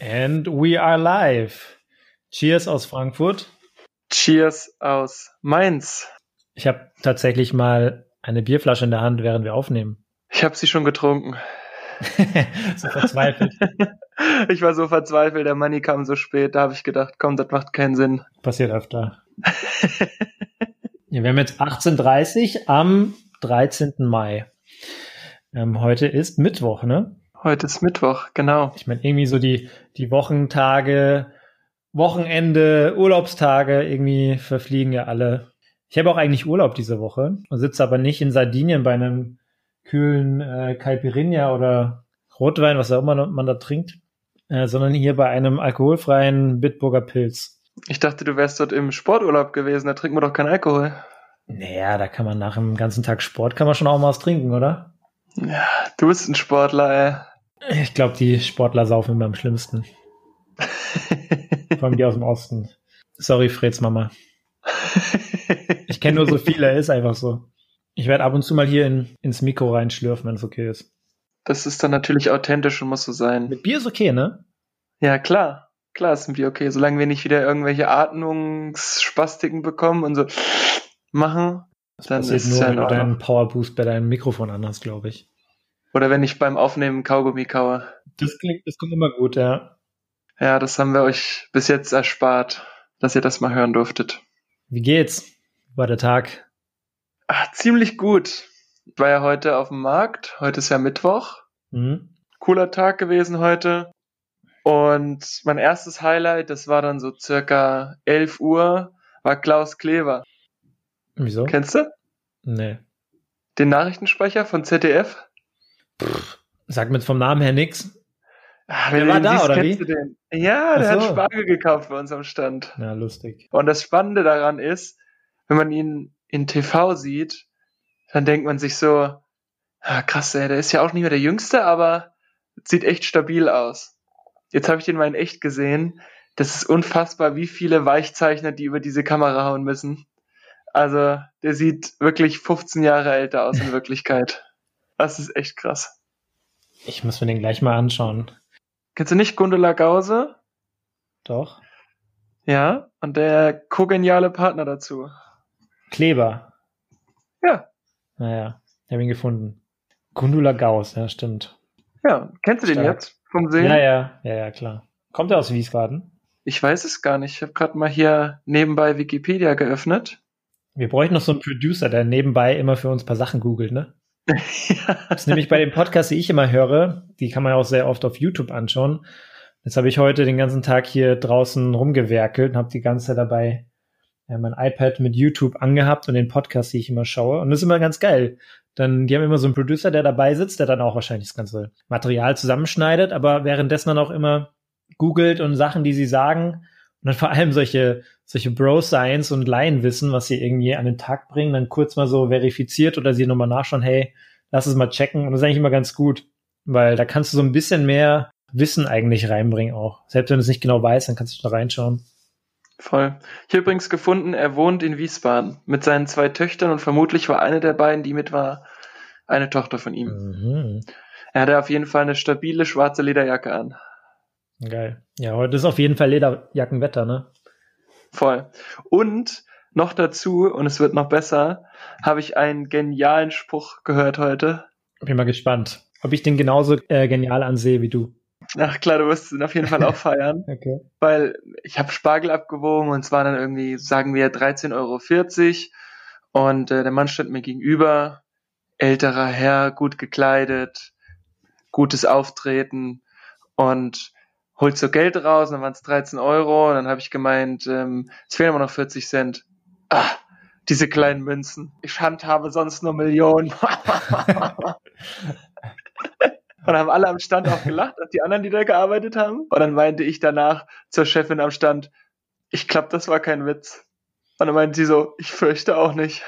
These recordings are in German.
And we are live. Cheers aus Frankfurt. Cheers aus Mainz. Ich habe tatsächlich mal eine Bierflasche in der Hand, während wir aufnehmen. Ich habe sie schon getrunken. so verzweifelt. ich war so verzweifelt, der Money kam so spät, da habe ich gedacht, komm, das macht keinen Sinn. Passiert öfter. ja, wir haben jetzt 18.30 am 13. Mai. Ähm, heute ist Mittwoch, ne? Heute ist Mittwoch, genau. Ich meine, irgendwie so die, die Wochentage, Wochenende, Urlaubstage, irgendwie verfliegen ja alle. Ich habe auch eigentlich Urlaub diese Woche und sitze aber nicht in Sardinien bei einem kühlen äh, Caipirinha oder Rotwein, was auch immer man da trinkt, äh, sondern hier bei einem alkoholfreien Bitburger Pilz. Ich dachte, du wärst dort im Sporturlaub gewesen, da trinkt man doch keinen Alkohol. Naja, da kann man nach einem ganzen Tag Sport, kann man schon auch mal was trinken, oder? Ja, du bist ein Sportler, ey. Ich glaube, die Sportler saufen immer am schlimmsten. Vor allem die aus dem Osten. Sorry, Freds Mama. Ich kenne nur so viele, ist einfach so. Ich werde ab und zu mal hier in, ins Mikro reinschlürfen, wenn es okay ist. Das ist dann natürlich authentisch und muss so sein. Mit Bier ist okay, ne? Ja, klar. Klar ist ein Bier okay. Solange wir nicht wieder irgendwelche Atmungsspastiken bekommen und so machen, das dann ist nur, es ja wenn du deinen Powerboost bei deinem Mikrofon anhast, glaube ich. Oder wenn ich beim Aufnehmen Kaugummi kaue. Das klingt, das kommt immer gut, ja. Ja, das haben wir euch bis jetzt erspart, dass ihr das mal hören durftet. Wie geht's? War der Tag? Ach, ziemlich gut. Ich war ja heute auf dem Markt. Heute ist ja Mittwoch. Mhm. Cooler Tag gewesen heute. Und mein erstes Highlight, das war dann so circa 11 Uhr, war Klaus Kleber. Wieso? Kennst du? Nee. Den Nachrichtensprecher von ZDF? Pff, sag mir vom Namen her nix. Ach, der war da, siehst, oder wie? Ja, der so. hat Spargel gekauft bei uns am Stand. Ja, lustig. Und das Spannende daran ist, wenn man ihn in TV sieht, dann denkt man sich so, ah, krass, ey, der ist ja auch nicht mehr der Jüngste, aber sieht echt stabil aus. Jetzt habe ich den mal in echt gesehen. Das ist unfassbar, wie viele Weichzeichner die über diese Kamera hauen müssen. Also, der sieht wirklich 15 Jahre älter aus in Wirklichkeit. Das ist echt krass. Ich muss mir den gleich mal anschauen. Kennst du nicht Gundula Gause? Doch. Ja, und der kogeniale Partner dazu. Kleber. Ja. Naja, ich habe ihn gefunden. Gundula Gauss, ja, stimmt. Ja, kennst du Stark. den jetzt vom Sehen? Ja, ja, ja, ja, klar. Kommt er aus Wiesbaden? Ich weiß es gar nicht. Ich habe gerade mal hier nebenbei Wikipedia geöffnet. Wir bräuchten noch so einen Producer, der nebenbei immer für uns ein paar Sachen googelt, ne? Das ist nämlich bei den Podcasts, die ich immer höre, die kann man auch sehr oft auf YouTube anschauen. Jetzt habe ich heute den ganzen Tag hier draußen rumgewerkelt und habe die ganze Zeit dabei ja, mein iPad mit YouTube angehabt und den Podcast, die ich immer schaue. Und das ist immer ganz geil. Dann, die haben immer so einen Producer, der dabei sitzt, der dann auch wahrscheinlich das ganze Material zusammenschneidet, aber währenddessen dann auch immer googelt und Sachen, die sie sagen. Und dann vor allem solche, solche Bro-Science und Laienwissen, was sie irgendwie an den Tag bringen, dann kurz mal so verifiziert oder sie nochmal nachschauen, hey, lass es mal checken. Und das ist eigentlich immer ganz gut, weil da kannst du so ein bisschen mehr Wissen eigentlich reinbringen auch. Selbst wenn du es nicht genau weißt, dann kannst du da reinschauen. Voll. Ich habe übrigens gefunden, er wohnt in Wiesbaden mit seinen zwei Töchtern und vermutlich war eine der beiden, die mit war, eine Tochter von ihm. Mhm. Er hatte auf jeden Fall eine stabile schwarze Lederjacke an. Geil. Ja, heute ist auf jeden Fall Lederjackenwetter, ne? Voll. Und noch dazu, und es wird noch besser, habe ich einen genialen Spruch gehört heute. Bin mal gespannt, ob ich den genauso äh, genial ansehe wie du. Ach klar, du wirst ihn auf jeden Fall auch feiern. okay. Weil ich habe Spargel abgewogen und es war dann irgendwie, sagen wir, 13,40 Euro. Und äh, der Mann stand mir gegenüber, älterer Herr, gut gekleidet, gutes Auftreten und holt so Geld raus, und dann waren es 13 Euro und dann habe ich gemeint, ähm, es fehlen immer noch 40 Cent. Ah, diese kleinen Münzen. Ich handhabe sonst nur Millionen. Und haben alle am Stand auch gelacht, auch die anderen, die da gearbeitet haben. Und dann meinte ich danach zur Chefin am Stand, ich glaube, das war kein Witz. Und dann meinte sie so, ich fürchte auch nicht.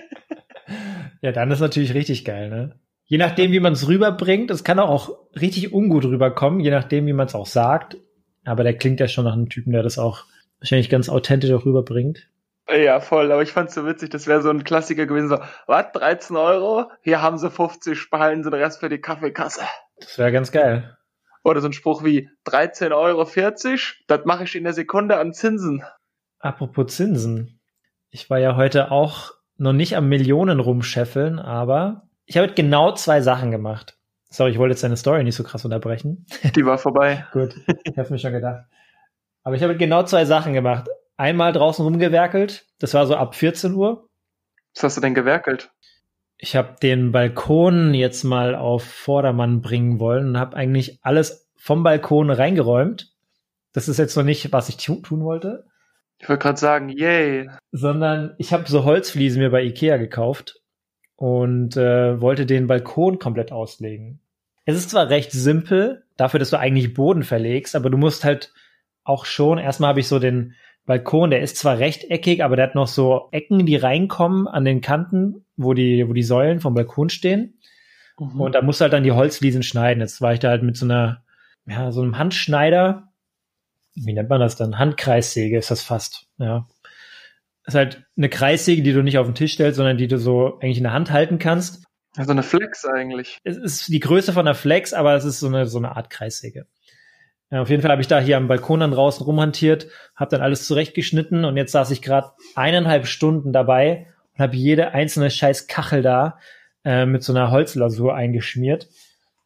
ja, dann ist natürlich richtig geil, ne? Je nachdem, wie man es rüberbringt, es kann auch richtig ungut rüberkommen, je nachdem, wie man es auch sagt. Aber der klingt ja schon nach einem Typen, der das auch wahrscheinlich ganz authentisch auch rüberbringt. Ja, voll, aber ich fand's so witzig, das wäre so ein Klassiker gewesen, so, was, 13 Euro? Hier haben sie 50, behalten sie den Rest für die Kaffeekasse. Das wäre ganz geil. Oder so ein Spruch wie 13,40 Euro, das mache ich in der Sekunde an Zinsen. Apropos Zinsen. Ich war ja heute auch noch nicht am Millionen rumscheffeln, aber ich habe genau zwei Sachen gemacht. Sorry, ich wollte jetzt deine Story nicht so krass unterbrechen. Die war vorbei. Gut, ich habe mir schon gedacht. Aber ich habe genau zwei Sachen gemacht. Einmal draußen rumgewerkelt, das war so ab 14 Uhr. Was hast du denn gewerkelt? Ich habe den Balkon jetzt mal auf Vordermann bringen wollen und habe eigentlich alles vom Balkon reingeräumt. Das ist jetzt noch nicht, was ich tun wollte. Ich wollte gerade sagen, yay. Sondern ich habe so Holzfliesen mir bei Ikea gekauft und äh, wollte den Balkon komplett auslegen. Es ist zwar recht simpel, dafür, dass du eigentlich Boden verlegst, aber du musst halt auch schon, erstmal habe ich so den Balkon, der ist zwar rechteckig, aber der hat noch so Ecken, die reinkommen an den Kanten, wo die, wo die Säulen vom Balkon stehen. Mhm. Und da musst du halt dann die Holzfliesen schneiden. Jetzt war ich da halt mit so einer, ja, so einem Handschneider. Wie nennt man das dann? Handkreissäge ist das fast, ja. Ist halt eine Kreissäge, die du nicht auf den Tisch stellst, sondern die du so eigentlich in der Hand halten kannst. Also eine Flex eigentlich. Es ist die Größe von einer Flex, aber es ist so eine, so eine Art Kreissäge. Ja, auf jeden Fall habe ich da hier am Balkon dann draußen rumhantiert, habe dann alles zurechtgeschnitten und jetzt saß ich gerade eineinhalb Stunden dabei und habe jede einzelne scheiß Kachel da äh, mit so einer Holzlasur eingeschmiert.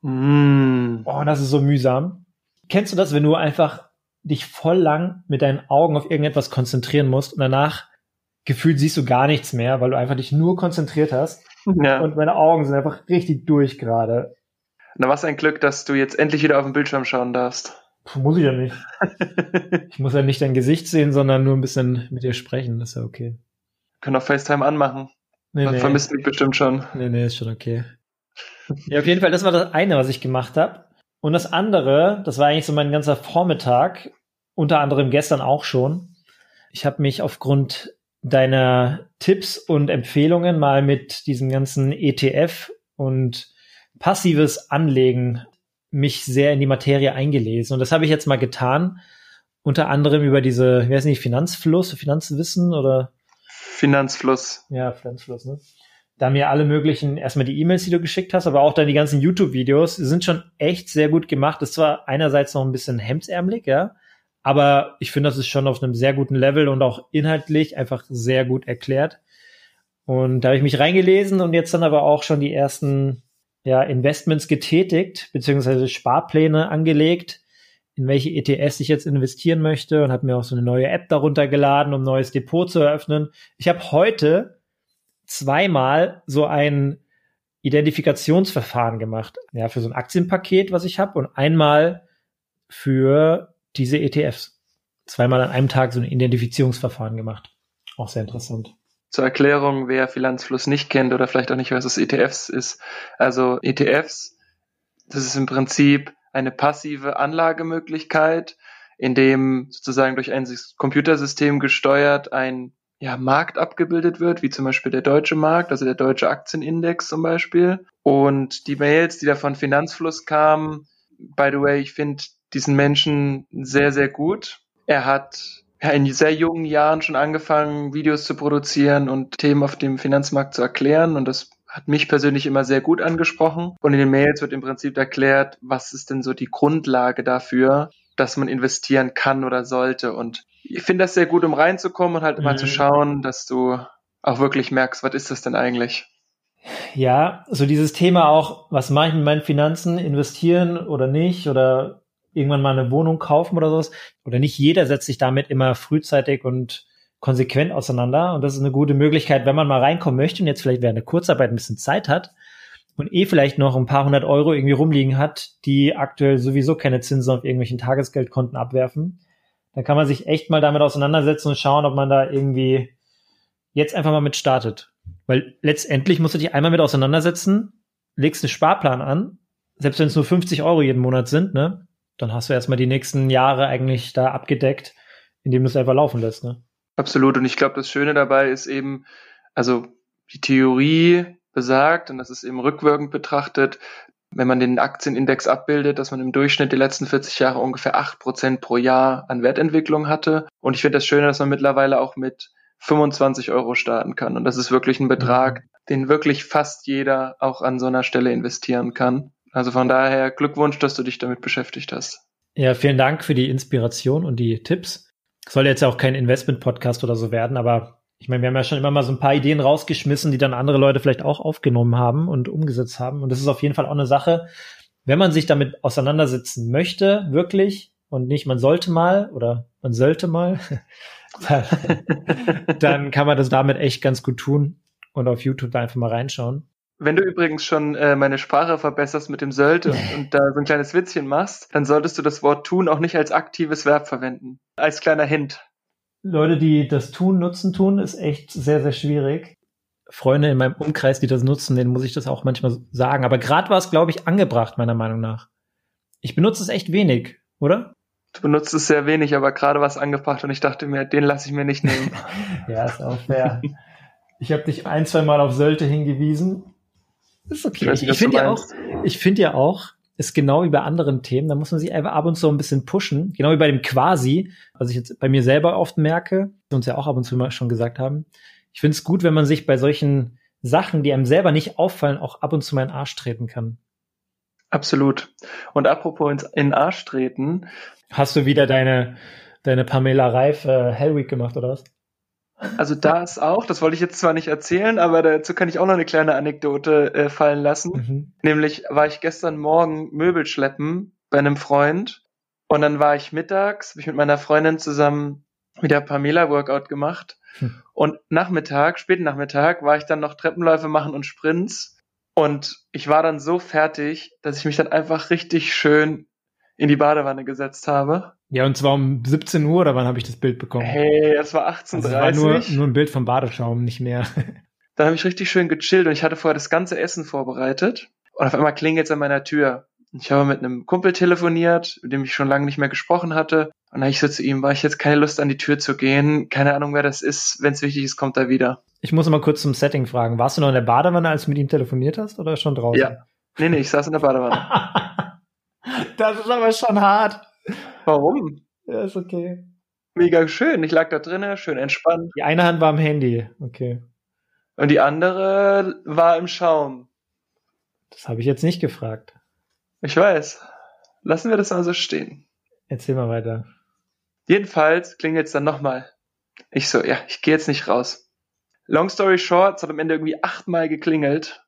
Mm. Oh, das ist so mühsam. Kennst du das, wenn du einfach dich voll lang mit deinen Augen auf irgendetwas konzentrieren musst und danach gefühlt siehst du gar nichts mehr, weil du einfach dich nur konzentriert hast. Ja. Und meine Augen sind einfach richtig durch gerade. Na, was ein Glück, dass du jetzt endlich wieder auf den Bildschirm schauen darfst. Muss ich ja nicht. ich muss ja nicht dein Gesicht sehen, sondern nur ein bisschen mit dir sprechen. Das ist ja okay. Können auch FaceTime anmachen. Nee, Man nee. vermisst mich bestimmt schon. Nee, nee, ist schon okay. ja, auf jeden Fall, das war das eine, was ich gemacht habe. Und das andere, das war eigentlich so mein ganzer Vormittag, unter anderem gestern auch schon. Ich habe mich aufgrund deiner Tipps und Empfehlungen mal mit diesem ganzen ETF und passives Anlegen mich sehr in die Materie eingelesen. Und das habe ich jetzt mal getan. Unter anderem über diese, wie heißt nicht, Finanzfluss, Finanzwissen oder? Finanzfluss. Ja, Finanzfluss, ne? Da mir alle möglichen, erstmal die E-Mails, die du geschickt hast, aber auch dann die ganzen YouTube-Videos, sind schon echt sehr gut gemacht. Das war einerseits noch ein bisschen hemdsärmelig, ja. Aber ich finde, das ist schon auf einem sehr guten Level und auch inhaltlich einfach sehr gut erklärt. Und da habe ich mich reingelesen und jetzt dann aber auch schon die ersten ja, Investments getätigt, beziehungsweise Sparpläne angelegt, in welche ETFs ich jetzt investieren möchte und habe mir auch so eine neue App darunter geladen, um ein neues Depot zu eröffnen. Ich habe heute zweimal so ein Identifikationsverfahren gemacht, ja, für so ein Aktienpaket, was ich habe, und einmal für diese ETFs. Zweimal an einem Tag so ein Identifizierungsverfahren gemacht. Auch sehr interessant. Zur Erklärung, wer Finanzfluss nicht kennt oder vielleicht auch nicht weiß, was ETFs ist. Also ETFs, das ist im Prinzip eine passive Anlagemöglichkeit, in dem sozusagen durch ein Computersystem gesteuert ein ja, Markt abgebildet wird, wie zum Beispiel der deutsche Markt, also der deutsche Aktienindex zum Beispiel. Und die Mails, die da von Finanzfluss kamen, by the way, ich finde diesen Menschen sehr, sehr gut. Er hat ja, in sehr jungen Jahren schon angefangen, Videos zu produzieren und Themen auf dem Finanzmarkt zu erklären. Und das hat mich persönlich immer sehr gut angesprochen. Und in den Mails wird im Prinzip erklärt, was ist denn so die Grundlage dafür, dass man investieren kann oder sollte. Und ich finde das sehr gut, um reinzukommen und halt mhm. mal zu schauen, dass du auch wirklich merkst, was ist das denn eigentlich? Ja, so dieses Thema auch, was mache ich mit meinen Finanzen, investieren oder nicht oder irgendwann mal eine Wohnung kaufen oder sowas. Oder nicht jeder setzt sich damit immer frühzeitig und konsequent auseinander. Und das ist eine gute Möglichkeit, wenn man mal reinkommen möchte und jetzt vielleicht während der Kurzarbeit ein bisschen Zeit hat und eh vielleicht noch ein paar hundert Euro irgendwie rumliegen hat, die aktuell sowieso keine Zinsen auf irgendwelchen Tagesgeldkonten abwerfen. Dann kann man sich echt mal damit auseinandersetzen und schauen, ob man da irgendwie jetzt einfach mal mit startet. Weil letztendlich musst du dich einmal mit auseinandersetzen, legst einen Sparplan an, selbst wenn es nur 50 Euro jeden Monat sind, ne? Dann hast du erstmal die nächsten Jahre eigentlich da abgedeckt, indem du es einfach laufen lässt. Ne? Absolut. Und ich glaube, das Schöne dabei ist eben, also die Theorie besagt, und das ist eben rückwirkend betrachtet, wenn man den Aktienindex abbildet, dass man im Durchschnitt die letzten 40 Jahre ungefähr acht Prozent pro Jahr an Wertentwicklung hatte. Und ich finde das Schöne, dass man mittlerweile auch mit 25 Euro starten kann. Und das ist wirklich ein Betrag, mhm. den wirklich fast jeder auch an so einer Stelle investieren kann. Also von daher Glückwunsch, dass du dich damit beschäftigt hast. Ja, vielen Dank für die Inspiration und die Tipps. Soll jetzt ja auch kein Investment-Podcast oder so werden, aber ich meine, wir haben ja schon immer mal so ein paar Ideen rausgeschmissen, die dann andere Leute vielleicht auch aufgenommen haben und umgesetzt haben. Und das ist auf jeden Fall auch eine Sache, wenn man sich damit auseinandersetzen möchte, wirklich, und nicht man sollte mal oder man sollte mal, dann kann man das damit echt ganz gut tun und auf YouTube da einfach mal reinschauen. Wenn du übrigens schon äh, meine Sprache verbesserst mit dem sollte und da so ein kleines Witzchen machst, dann solltest du das Wort tun auch nicht als aktives Verb verwenden. Als kleiner Hint. Leute, die das tun, nutzen, tun, ist echt sehr, sehr schwierig. Freunde in meinem Umkreis, die das nutzen, denen muss ich das auch manchmal sagen. Aber gerade war es, glaube ich, angebracht, meiner Meinung nach. Ich benutze es echt wenig, oder? Du benutzt es sehr wenig, aber gerade war es angebracht und ich dachte mir, den lasse ich mir nicht nehmen. ja, ist auch fair. ich habe dich ein, zwei Mal auf Sölte hingewiesen. Ist okay. Ich, ich finde ja auch, ich finde ja auch, ist genau wie bei anderen Themen, da muss man sich einfach ab und zu ein bisschen pushen. Genau wie bei dem Quasi, was ich jetzt bei mir selber oft merke, uns ja auch ab und zu mal schon gesagt haben. Ich finde es gut, wenn man sich bei solchen Sachen, die einem selber nicht auffallen, auch ab und zu mal in den Arsch treten kann. Absolut. Und apropos ins, in den Arsch treten. Hast du wieder deine, deine Pamela Reif äh, Hell Week gemacht, oder was? Also das auch, das wollte ich jetzt zwar nicht erzählen, aber dazu kann ich auch noch eine kleine Anekdote äh, fallen lassen. Mhm. Nämlich war ich gestern Morgen Möbel schleppen bei einem Freund und dann war ich mittags, habe ich mit meiner Freundin zusammen wieder Pamela Workout gemacht hm. und Nachmittag, späten Nachmittag war ich dann noch Treppenläufe machen und Sprints und ich war dann so fertig, dass ich mich dann einfach richtig schön in die Badewanne gesetzt habe. Ja, und zwar um 17 Uhr oder wann habe ich das Bild bekommen? Hey, es war 18.30 Uhr. Also war nur, nur ein Bild vom Badeschaum, nicht mehr. Dann habe ich richtig schön gechillt und ich hatte vorher das ganze Essen vorbereitet. Und auf einmal klingelt es an meiner Tür. Ich habe mit einem Kumpel telefoniert, mit dem ich schon lange nicht mehr gesprochen hatte. Und habe ich so zu ihm, war ich jetzt keine Lust an die Tür zu gehen. Keine Ahnung, wer das ist. Wenn es wichtig ist, kommt er wieder. Ich muss mal kurz zum Setting fragen. Warst du noch in der Badewanne, als du mit ihm telefoniert hast oder schon draußen? Ja. Nee, nee, ich saß in der Badewanne. das ist aber schon hart. Warum? Ja, ist okay. Mega schön. Ich lag da drinnen, schön entspannt. Die eine Hand war am Handy, okay. Und die andere war im Schaum. Das habe ich jetzt nicht gefragt. Ich weiß. Lassen wir das mal so stehen. Erzähl mal weiter. Jedenfalls klingelt es dann nochmal. Ich so, ja, ich gehe jetzt nicht raus. Long story short, es hat am Ende irgendwie achtmal geklingelt.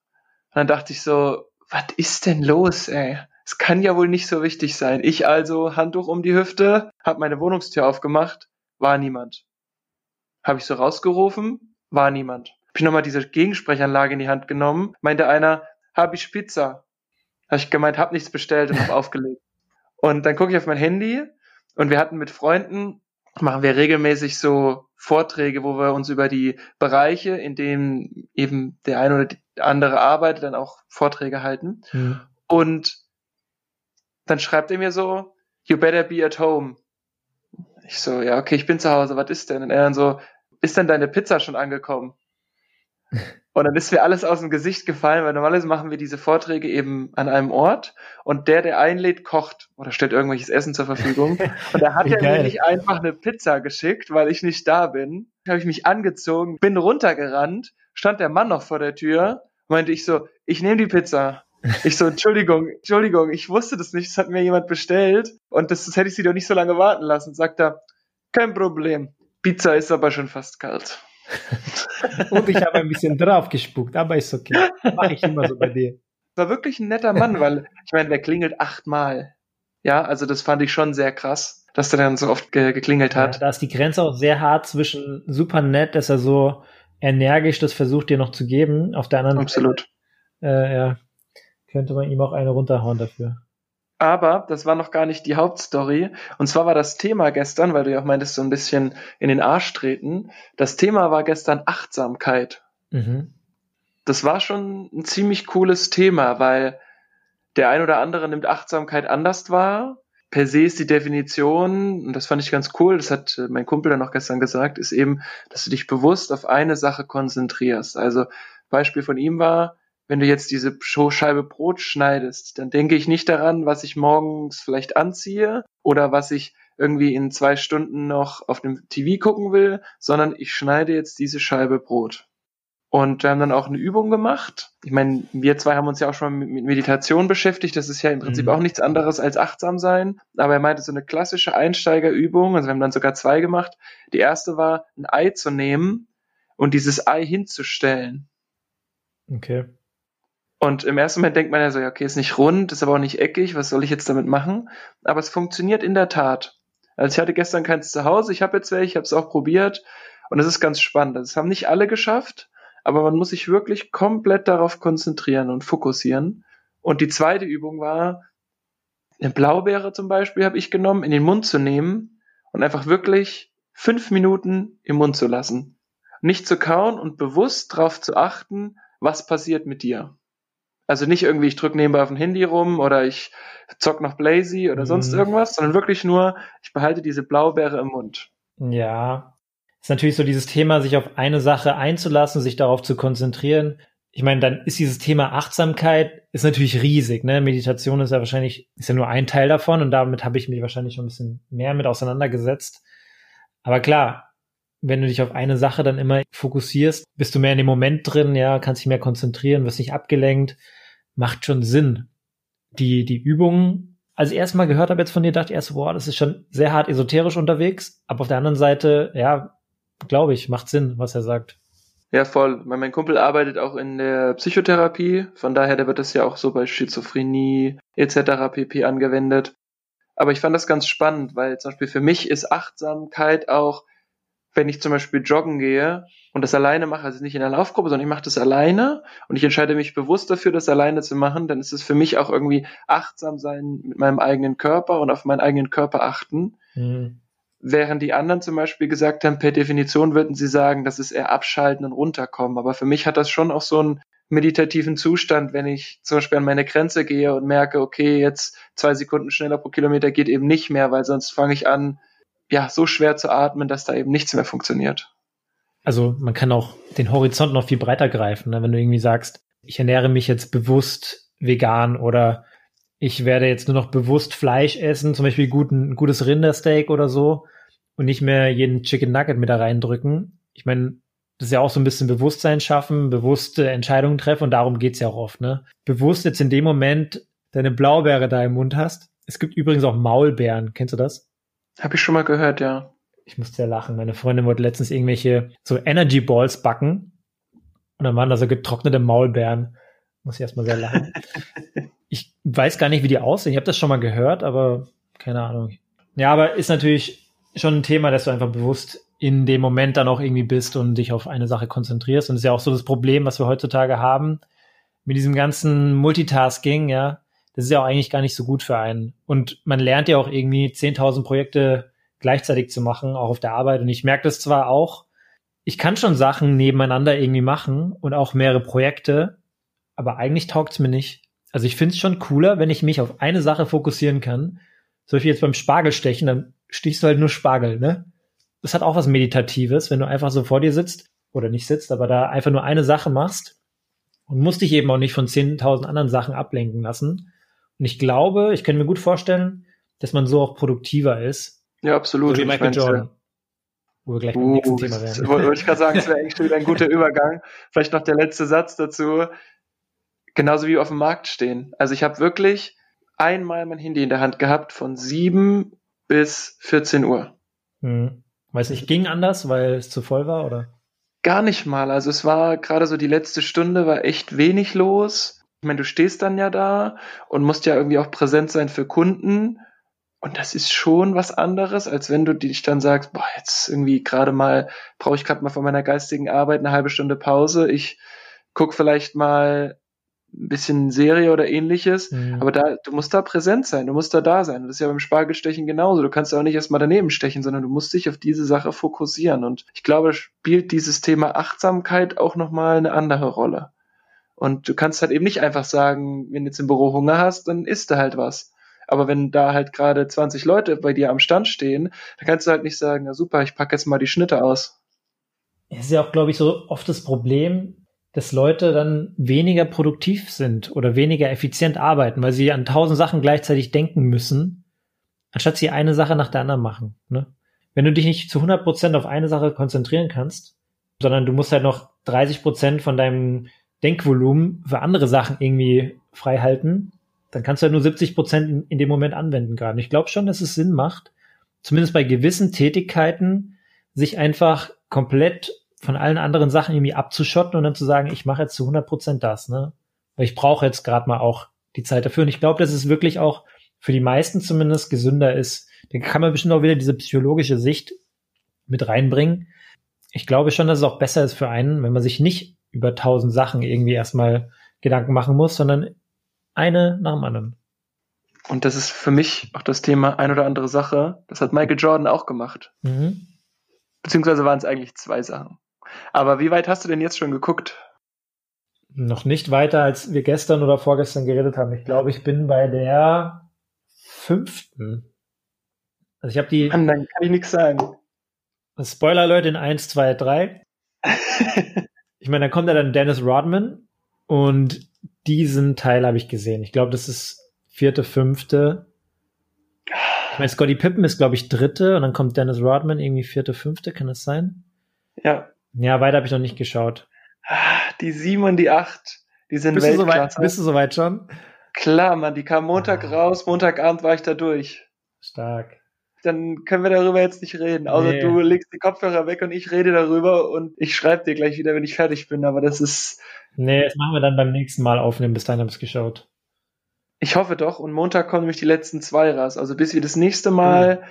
Und dann dachte ich so, was ist denn los, ey? Es kann ja wohl nicht so wichtig sein. Ich also Handtuch um die Hüfte, habe meine Wohnungstür aufgemacht, war niemand. Habe ich so rausgerufen, war niemand. Habe ich nochmal diese Gegensprechanlage in die Hand genommen, meinte einer, habe ich Pizza. Habe ich gemeint, hab nichts bestellt und habe aufgelegt. Und dann gucke ich auf mein Handy und wir hatten mit Freunden, machen wir regelmäßig so Vorträge, wo wir uns über die Bereiche, in denen eben der eine oder andere arbeitet, dann auch Vorträge halten. Mhm. Und dann schreibt er mir so, you better be at home. Ich so, ja, okay, ich bin zu Hause, was ist denn? Und er dann so, ist denn deine Pizza schon angekommen? Und dann ist mir alles aus dem Gesicht gefallen, weil normalerweise machen wir diese Vorträge eben an einem Ort und der, der einlädt, kocht oder stellt irgendwelches Essen zur Verfügung. Und er hat ja mir nicht einfach eine Pizza geschickt, weil ich nicht da bin. Da habe ich mich angezogen, bin runtergerannt, stand der Mann noch vor der Tür, meinte ich so, ich nehme die Pizza. Ich so, Entschuldigung, Entschuldigung, ich wusste das nicht, das hat mir jemand bestellt und das, das hätte ich sie doch nicht so lange warten lassen. Sagt er, kein Problem. Pizza ist aber schon fast kalt. und ich habe ein bisschen drauf gespuckt, aber ist okay. Mache ich immer so bei dir. War wirklich ein netter Mann, weil ich meine, der klingelt achtmal. Ja, also das fand ich schon sehr krass, dass der dann so oft ge geklingelt hat. Ja, da ist die Grenze auch sehr hart zwischen super nett, dass er so energisch das versucht dir noch zu geben, auf der anderen Absolut. Seite, äh, ja, könnte man ihm auch eine runterhauen dafür. Aber das war noch gar nicht die Hauptstory. Und zwar war das Thema gestern, weil du ja auch meintest, so ein bisschen in den Arsch treten. Das Thema war gestern Achtsamkeit. Mhm. Das war schon ein ziemlich cooles Thema, weil der ein oder andere nimmt Achtsamkeit anders wahr. Per se ist die Definition, und das fand ich ganz cool, das hat mein Kumpel dann auch gestern gesagt, ist eben, dass du dich bewusst auf eine Sache konzentrierst. Also Beispiel von ihm war, wenn du jetzt diese Scheibe Brot schneidest, dann denke ich nicht daran, was ich morgens vielleicht anziehe oder was ich irgendwie in zwei Stunden noch auf dem TV gucken will, sondern ich schneide jetzt diese Scheibe Brot. Und wir haben dann auch eine Übung gemacht. Ich meine, wir zwei haben uns ja auch schon mit Meditation beschäftigt. Das ist ja im Prinzip mhm. auch nichts anderes als achtsam sein. Aber er meinte so eine klassische Einsteigerübung. Also wir haben dann sogar zwei gemacht. Die erste war, ein Ei zu nehmen und dieses Ei hinzustellen. Okay. Und im ersten Moment denkt man ja so, ja, okay, ist nicht rund, ist aber auch nicht eckig, was soll ich jetzt damit machen? Aber es funktioniert in der Tat. Also ich hatte gestern keins zu Hause, ich habe jetzt welche, ich habe es auch probiert und es ist ganz spannend. Das haben nicht alle geschafft, aber man muss sich wirklich komplett darauf konzentrieren und fokussieren. Und die zweite Übung war, eine Blaubeere zum Beispiel habe ich genommen, in den Mund zu nehmen und einfach wirklich fünf Minuten im Mund zu lassen. Nicht zu kauen und bewusst darauf zu achten, was passiert mit dir. Also nicht irgendwie, ich drücke nebenbei auf dem Handy rum oder ich zock noch Blazy oder sonst mhm. irgendwas, sondern wirklich nur, ich behalte diese Blaubeere im Mund. Ja, ist natürlich so dieses Thema, sich auf eine Sache einzulassen, sich darauf zu konzentrieren. Ich meine, dann ist dieses Thema Achtsamkeit ist natürlich riesig. Ne? Meditation ist ja wahrscheinlich ist ja nur ein Teil davon und damit habe ich mich wahrscheinlich schon ein bisschen mehr mit auseinandergesetzt. Aber klar, wenn du dich auf eine Sache dann immer fokussierst, bist du mehr in dem Moment drin, ja, kannst dich mehr konzentrieren, wirst nicht abgelenkt, macht schon Sinn. Die die Übungen, als ich erstmal gehört habe jetzt von dir, dachte ich erst, boah, das ist schon sehr hart esoterisch unterwegs. Aber auf der anderen Seite, ja, glaube ich, macht Sinn, was er sagt. Ja, voll. Mein Kumpel arbeitet auch in der Psychotherapie, von daher, der wird das ja auch so bei Schizophrenie etc. pp. angewendet. Aber ich fand das ganz spannend, weil zum Beispiel für mich ist Achtsamkeit auch, wenn ich zum Beispiel joggen gehe und das alleine mache, also nicht in der Laufgruppe, sondern ich mache das alleine und ich entscheide mich bewusst dafür, das alleine zu machen, dann ist es für mich auch irgendwie achtsam sein mit meinem eigenen Körper und auf meinen eigenen Körper achten. Mhm. Während die anderen zum Beispiel gesagt haben, per Definition würden sie sagen, das ist eher abschalten und runterkommen. Aber für mich hat das schon auch so einen meditativen Zustand, wenn ich zum Beispiel an meine Grenze gehe und merke, okay, jetzt zwei Sekunden schneller pro Kilometer geht eben nicht mehr, weil sonst fange ich an, ja, so schwer zu atmen, dass da eben nichts mehr funktioniert. Also man kann auch den Horizont noch viel breiter greifen, ne? wenn du irgendwie sagst, ich ernähre mich jetzt bewusst vegan oder ich werde jetzt nur noch bewusst Fleisch essen, zum Beispiel guten, gutes Rindersteak oder so und nicht mehr jeden Chicken Nugget mit da reindrücken. Ich meine, das ist ja auch so ein bisschen Bewusstsein schaffen, bewusste Entscheidungen treffen und darum geht's ja auch oft, ne? Bewusst jetzt in dem Moment deine Blaubeere da im Mund hast. Es gibt übrigens auch Maulbeeren. Kennst du das? Hab ich schon mal gehört, ja. Ich musste ja lachen. Meine Freundin wollte letztens irgendwelche so Energy Balls backen. Und dann waren da so getrocknete Maulbeeren. Muss ich erstmal sehr lachen. ich weiß gar nicht, wie die aussehen. Ich habe das schon mal gehört, aber keine Ahnung. Ja, aber ist natürlich schon ein Thema, dass du einfach bewusst in dem Moment dann auch irgendwie bist und dich auf eine Sache konzentrierst. Und das ist ja auch so das Problem, was wir heutzutage haben mit diesem ganzen Multitasking, ja. Das ist ja auch eigentlich gar nicht so gut für einen. Und man lernt ja auch irgendwie 10.000 Projekte gleichzeitig zu machen, auch auf der Arbeit. Und ich merke das zwar auch, ich kann schon Sachen nebeneinander irgendwie machen und auch mehrere Projekte, aber eigentlich taugt's mir nicht. Also ich finde es schon cooler, wenn ich mich auf eine Sache fokussieren kann. So wie jetzt beim Spargelstechen, dann stichst du halt nur Spargel, ne? Das hat auch was Meditatives, wenn du einfach so vor dir sitzt oder nicht sitzt, aber da einfach nur eine Sache machst und musst dich eben auch nicht von 10.000 anderen Sachen ablenken lassen. Und ich glaube, ich könnte mir gut vorstellen, dass man so auch produktiver ist. Ja, absolut. So wie Michael Jordan. Wo wir gleich beim uh, nächsten Thema werden. Wollte ich gerade sagen, das wäre eigentlich schon wieder ein guter Übergang. Vielleicht noch der letzte Satz dazu genauso wie auf dem Markt stehen. Also ich habe wirklich einmal mein Handy in der Hand gehabt von 7 bis 14 Uhr. Hm. Weil es nicht ging anders, weil es zu voll war, oder? Gar nicht mal. Also es war gerade so die letzte Stunde, war echt wenig los. Ich meine, du stehst dann ja da und musst ja irgendwie auch präsent sein für Kunden. Und das ist schon was anderes, als wenn du dich dann sagst, boah, jetzt irgendwie gerade mal, brauche ich gerade mal von meiner geistigen Arbeit eine halbe Stunde Pause. Ich guck vielleicht mal ein bisschen Serie oder ähnliches, mhm. aber da, du musst da präsent sein, du musst da da sein. Das ist ja beim Spargelstechen genauso. Du kannst auch nicht erstmal daneben stechen, sondern du musst dich auf diese Sache fokussieren. Und ich glaube, spielt dieses Thema Achtsamkeit auch nochmal eine andere Rolle. Und du kannst halt eben nicht einfach sagen, wenn du jetzt im Büro Hunger hast, dann isst du halt was. Aber wenn da halt gerade 20 Leute bei dir am Stand stehen, dann kannst du halt nicht sagen, na super, ich packe jetzt mal die Schnitte aus. Es ist ja auch, glaube ich, so oft das Problem, dass Leute dann weniger produktiv sind oder weniger effizient arbeiten, weil sie an tausend Sachen gleichzeitig denken müssen, anstatt sie eine Sache nach der anderen machen. Ne? Wenn du dich nicht zu 100 Prozent auf eine Sache konzentrieren kannst, sondern du musst halt noch 30 Prozent von deinem Denkvolumen für andere Sachen irgendwie frei halten, dann kannst du halt nur 70 Prozent in, in, dem Moment anwenden gerade. Ich glaube schon, dass es Sinn macht, zumindest bei gewissen Tätigkeiten, sich einfach komplett von allen anderen Sachen irgendwie abzuschotten und dann zu sagen, ich mache jetzt zu 100 Prozent das, ne? Weil ich brauche jetzt gerade mal auch die Zeit dafür. Und ich glaube, dass es wirklich auch für die meisten zumindest gesünder ist. Da kann man bestimmt auch wieder diese psychologische Sicht mit reinbringen. Ich glaube schon, dass es auch besser ist für einen, wenn man sich nicht über tausend Sachen irgendwie erstmal Gedanken machen muss, sondern eine nach dem anderen. Und das ist für mich auch das Thema ein oder andere Sache. Das hat Michael Jordan auch gemacht. Mhm. Beziehungsweise waren es eigentlich zwei Sachen. Aber wie weit hast du denn jetzt schon geguckt? Noch nicht weiter, als wir gestern oder vorgestern geredet haben. Ich glaube, ich bin bei der fünften. Also ich habe die. Mann, dann kann ich nichts sagen. Spoiler Leute in 1, 2, 3. ich meine, da kommt ja dann Dennis Rodman und diesen Teil habe ich gesehen. Ich glaube, das ist vierte, fünfte. Ich meine, Scotty Pippen ist, glaube ich, dritte und dann kommt Dennis Rodman irgendwie vierte, fünfte, kann das sein? Ja. Ja, weiter habe ich noch nicht geschaut. Die sieben und die acht, die sind bist Weltklasse. Du so bist du soweit schon? Klar, Mann, die kam Montag ah. raus, Montagabend war ich da durch. Stark. Dann können wir darüber jetzt nicht reden. Außer nee. du legst die Kopfhörer weg und ich rede darüber und ich schreibe dir gleich wieder, wenn ich fertig bin. Aber das ist. Nee, das machen wir dann beim nächsten Mal aufnehmen. Bis dahin habe ich geschaut. Ich hoffe doch. Und Montag kommen nämlich die letzten zwei raus. Also bis wir das nächste Mal mhm.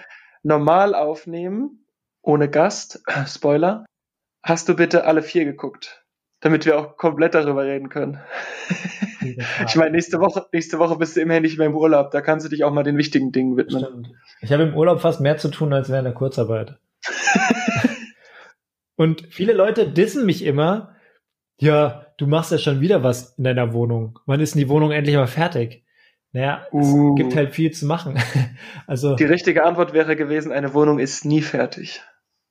normal aufnehmen, ohne Gast, Spoiler, hast du bitte alle vier geguckt, damit wir auch komplett darüber reden können. ich meine, nächste Woche, nächste Woche bist du immerhin nicht mehr im Urlaub, da kannst du dich auch mal den wichtigen Dingen widmen. Stimmt. Ich habe im Urlaub fast mehr zu tun als während der Kurzarbeit. Und viele Leute dissen mich immer, ja, du machst ja schon wieder was in deiner Wohnung. Wann ist denn die Wohnung endlich mal fertig? Naja, uh. es gibt halt viel zu machen. also. Die richtige Antwort wäre gewesen, eine Wohnung ist nie fertig.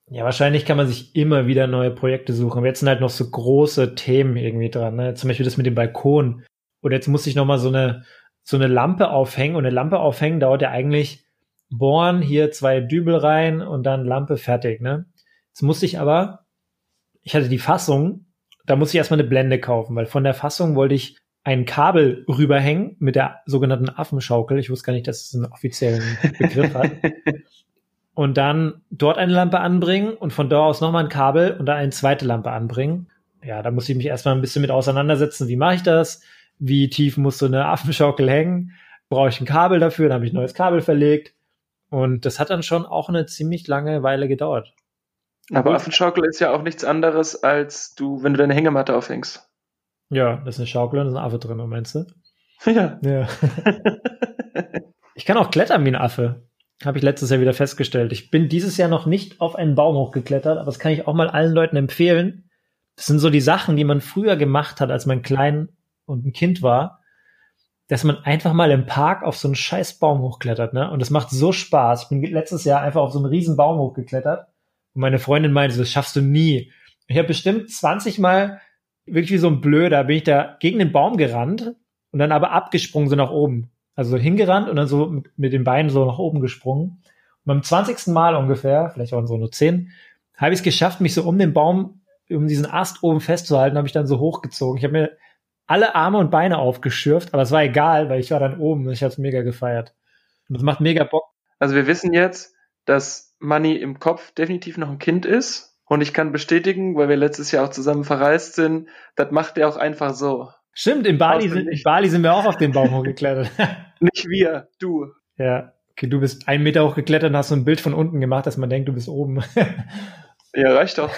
Ja, wahrscheinlich kann man sich immer wieder neue Projekte suchen. Aber jetzt sind halt noch so große Themen irgendwie dran. Ne? Zum Beispiel das mit dem Balkon. Oder jetzt muss ich noch mal so eine so eine Lampe aufhängen. Und eine Lampe aufhängen dauert ja eigentlich bohren, hier zwei Dübel rein und dann Lampe fertig. Ne? Jetzt musste ich aber, ich hatte die Fassung, da musste ich erstmal eine Blende kaufen, weil von der Fassung wollte ich ein Kabel rüberhängen mit der sogenannten Affenschaukel. Ich wusste gar nicht, dass es einen offiziellen Begriff hat. und dann dort eine Lampe anbringen und von dort aus nochmal ein Kabel und dann eine zweite Lampe anbringen. Ja, da muss ich mich erstmal ein bisschen mit auseinandersetzen. Wie mache ich das? Wie tief muss so eine Affenschaukel hängen? Brauche ich ein Kabel dafür? Dann habe ich ein neues Kabel verlegt. Und das hat dann schon auch eine ziemlich lange Weile gedauert. Aber Affenschaukel ist ja auch nichts anderes, als du, wenn du deine Hängematte aufhängst. Ja, das ist eine Schaukel und da ist ein Affe drin, meinst du? Ja. ja. ich kann auch klettern wie ein Affe. Habe ich letztes Jahr wieder festgestellt. Ich bin dieses Jahr noch nicht auf einen Baum hochgeklettert, aber das kann ich auch mal allen Leuten empfehlen. Das sind so die Sachen, die man früher gemacht hat, als man klein und ein Kind war, dass man einfach mal im Park auf so einen scheiß Baum hochklettert, ne? Und das macht so Spaß. Ich bin letztes Jahr einfach auf so einen riesen Baum hochgeklettert und meine Freundin meinte, das schaffst du nie. Ich habe bestimmt 20 Mal wirklich wie so ein Blöder bin ich da gegen den Baum gerannt und dann aber abgesprungen so nach oben. Also hingerannt und dann so mit, mit den Beinen so nach oben gesprungen. Und beim 20. Mal ungefähr, vielleicht waren so nur 10, habe ich es geschafft, mich so um den Baum, um diesen Ast oben festzuhalten, habe ich dann so hochgezogen. Ich habe mir alle Arme und Beine aufgeschürft, aber es war egal, weil ich war dann oben und ich habe es mega gefeiert. Und das macht mega Bock. Also wir wissen jetzt, dass Money im Kopf definitiv noch ein Kind ist. Und ich kann bestätigen, weil wir letztes Jahr auch zusammen verreist sind, das macht er auch einfach so. Stimmt, in Bali, sind, in Bali sind wir auch auf den Baum hochgeklettert. Nicht wir, du. Ja, okay, du bist einen Meter hochgeklettert und hast so ein Bild von unten gemacht, dass man denkt, du bist oben. ja, reicht doch.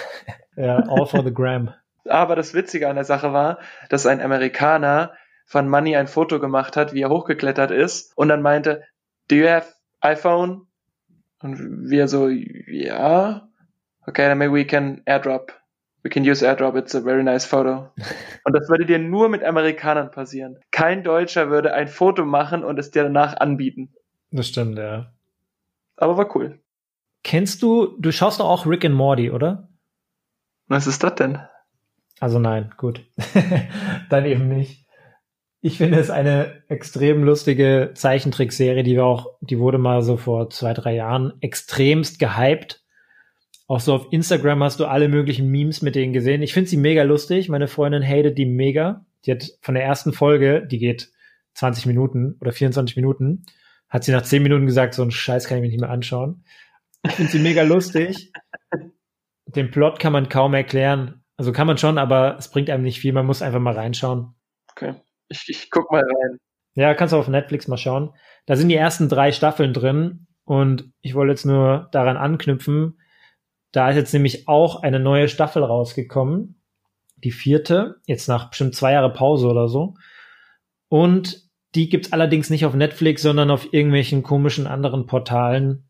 Ja, all for the gram. Aber das Witzige an der Sache war, dass ein Amerikaner von Money ein Foto gemacht hat, wie er hochgeklettert ist und dann meinte, do you have iPhone? Und wir so, ja. Okay, then maybe we can airdrop We can use airdrop, it's a very nice photo. Und das würde dir nur mit Amerikanern passieren. Kein Deutscher würde ein Foto machen und es dir danach anbieten. Das stimmt, ja. Aber war cool. Kennst du, du schaust doch auch Rick and Morty, oder? Was ist das denn? Also nein, gut. Dann eben nicht. Ich finde es eine extrem lustige Zeichentrickserie, die wir auch, die wurde mal so vor zwei, drei Jahren extremst gehypt Auch so auf Instagram hast du alle möglichen Memes mit denen gesehen. Ich finde sie mega lustig. Meine Freundin hatet die mega. Die hat von der ersten Folge, die geht 20 Minuten oder 24 Minuten, hat sie nach 10 Minuten gesagt, so einen Scheiß kann ich mir nicht mehr anschauen. Ich finde sie mega lustig. Den Plot kann man kaum erklären. Also kann man schon, aber es bringt einem nicht viel. Man muss einfach mal reinschauen. Okay. Ich, ich guck mal rein. Ja, kannst du auf Netflix mal schauen. Da sind die ersten drei Staffeln drin und ich wollte jetzt nur daran anknüpfen. Da ist jetzt nämlich auch eine neue Staffel rausgekommen. Die vierte, jetzt nach bestimmt zwei Jahre Pause oder so. Und die gibt's allerdings nicht auf Netflix, sondern auf irgendwelchen komischen anderen Portalen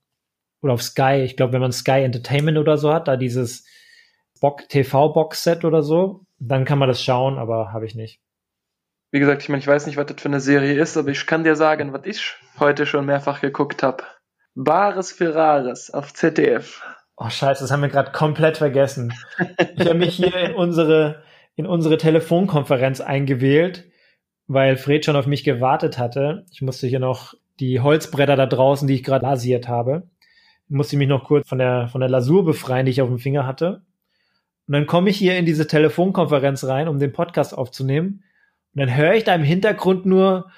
oder auf Sky. Ich glaube, wenn man Sky Entertainment oder so hat, da dieses TV-Box-Set oder so, dann kann man das schauen, aber habe ich nicht. Wie gesagt, ich meine, ich weiß nicht, was das für eine Serie ist, aber ich kann dir sagen, was ich heute schon mehrfach geguckt habe. Bares für Rares auf ZDF. Oh scheiße, das haben wir gerade komplett vergessen. Ich habe mich hier in unsere, in unsere Telefonkonferenz eingewählt, weil Fred schon auf mich gewartet hatte. Ich musste hier noch die Holzbretter da draußen, die ich gerade lasiert habe, musste mich noch kurz von der, von der Lasur befreien, die ich auf dem Finger hatte. Und dann komme ich hier in diese Telefonkonferenz rein, um den Podcast aufzunehmen. Und dann höre ich da im Hintergrund nur,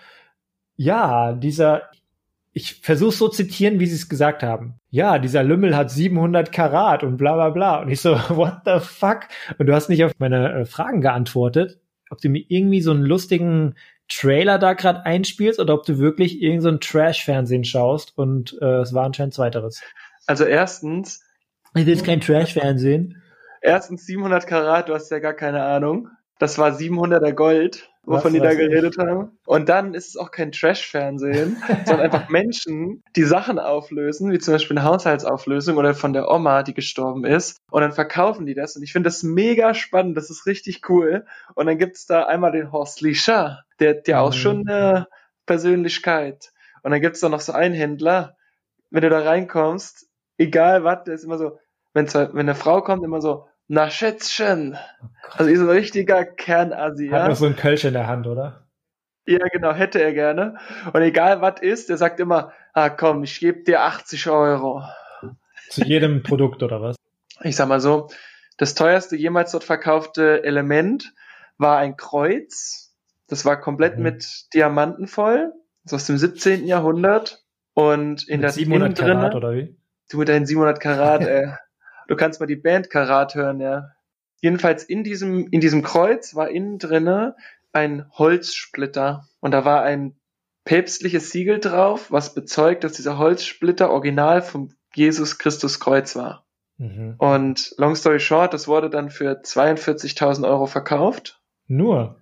ja, dieser, ich versuche so zitieren, wie sie es gesagt haben. Ja, dieser Lümmel hat 700 Karat und bla bla bla. Und ich so, what the fuck? Und du hast nicht auf meine äh, Fragen geantwortet, ob du mir irgendwie so einen lustigen Trailer da gerade einspielst oder ob du wirklich irgendein so Trash-Fernsehen schaust und äh, es war anscheinend zweiteres. Also erstens. Ich will jetzt kein Trash-Fernsehen. Erstens 700 Karat, du hast ja gar keine Ahnung. Das war 700er Gold wovon was, die da geredet ich? haben. Und dann ist es auch kein Trash-Fernsehen, sondern einfach Menschen, die Sachen auflösen, wie zum Beispiel eine Haushaltsauflösung oder von der Oma, die gestorben ist. Und dann verkaufen die das. Und ich finde das mega spannend. Das ist richtig cool. Und dann gibt's da einmal den Horst Lischer, der hat ja auch mhm. schon eine Persönlichkeit. Und dann gibt's da noch so einen Händler, wenn du da reinkommst, egal was, der ist immer so, wenn, wenn eine Frau kommt, immer so, na Schätzchen. Oh also ist ein richtiger Kernasi. Hat noch so ein Kölsch in der Hand, oder? Ja, genau, hätte er gerne. Und egal was ist, der sagt immer, ah komm, ich gebe dir 80 Euro. Zu jedem Produkt oder was? Ich sag mal so, das teuerste jemals dort verkaufte Element war ein Kreuz. Das war komplett mhm. mit Diamanten voll. Das ist aus dem 17. Jahrhundert. Und in mit das 700 Karat oder wie? Du mit deinen 700 Karat, ey. Du kannst mal die Band Karat hören, ja. Jedenfalls in diesem, in diesem Kreuz war innen drinne ein Holzsplitter und da war ein päpstliches Siegel drauf, was bezeugt, dass dieser Holzsplitter original vom Jesus Christus Kreuz war. Mhm. Und long story short, das wurde dann für 42.000 Euro verkauft. Nur?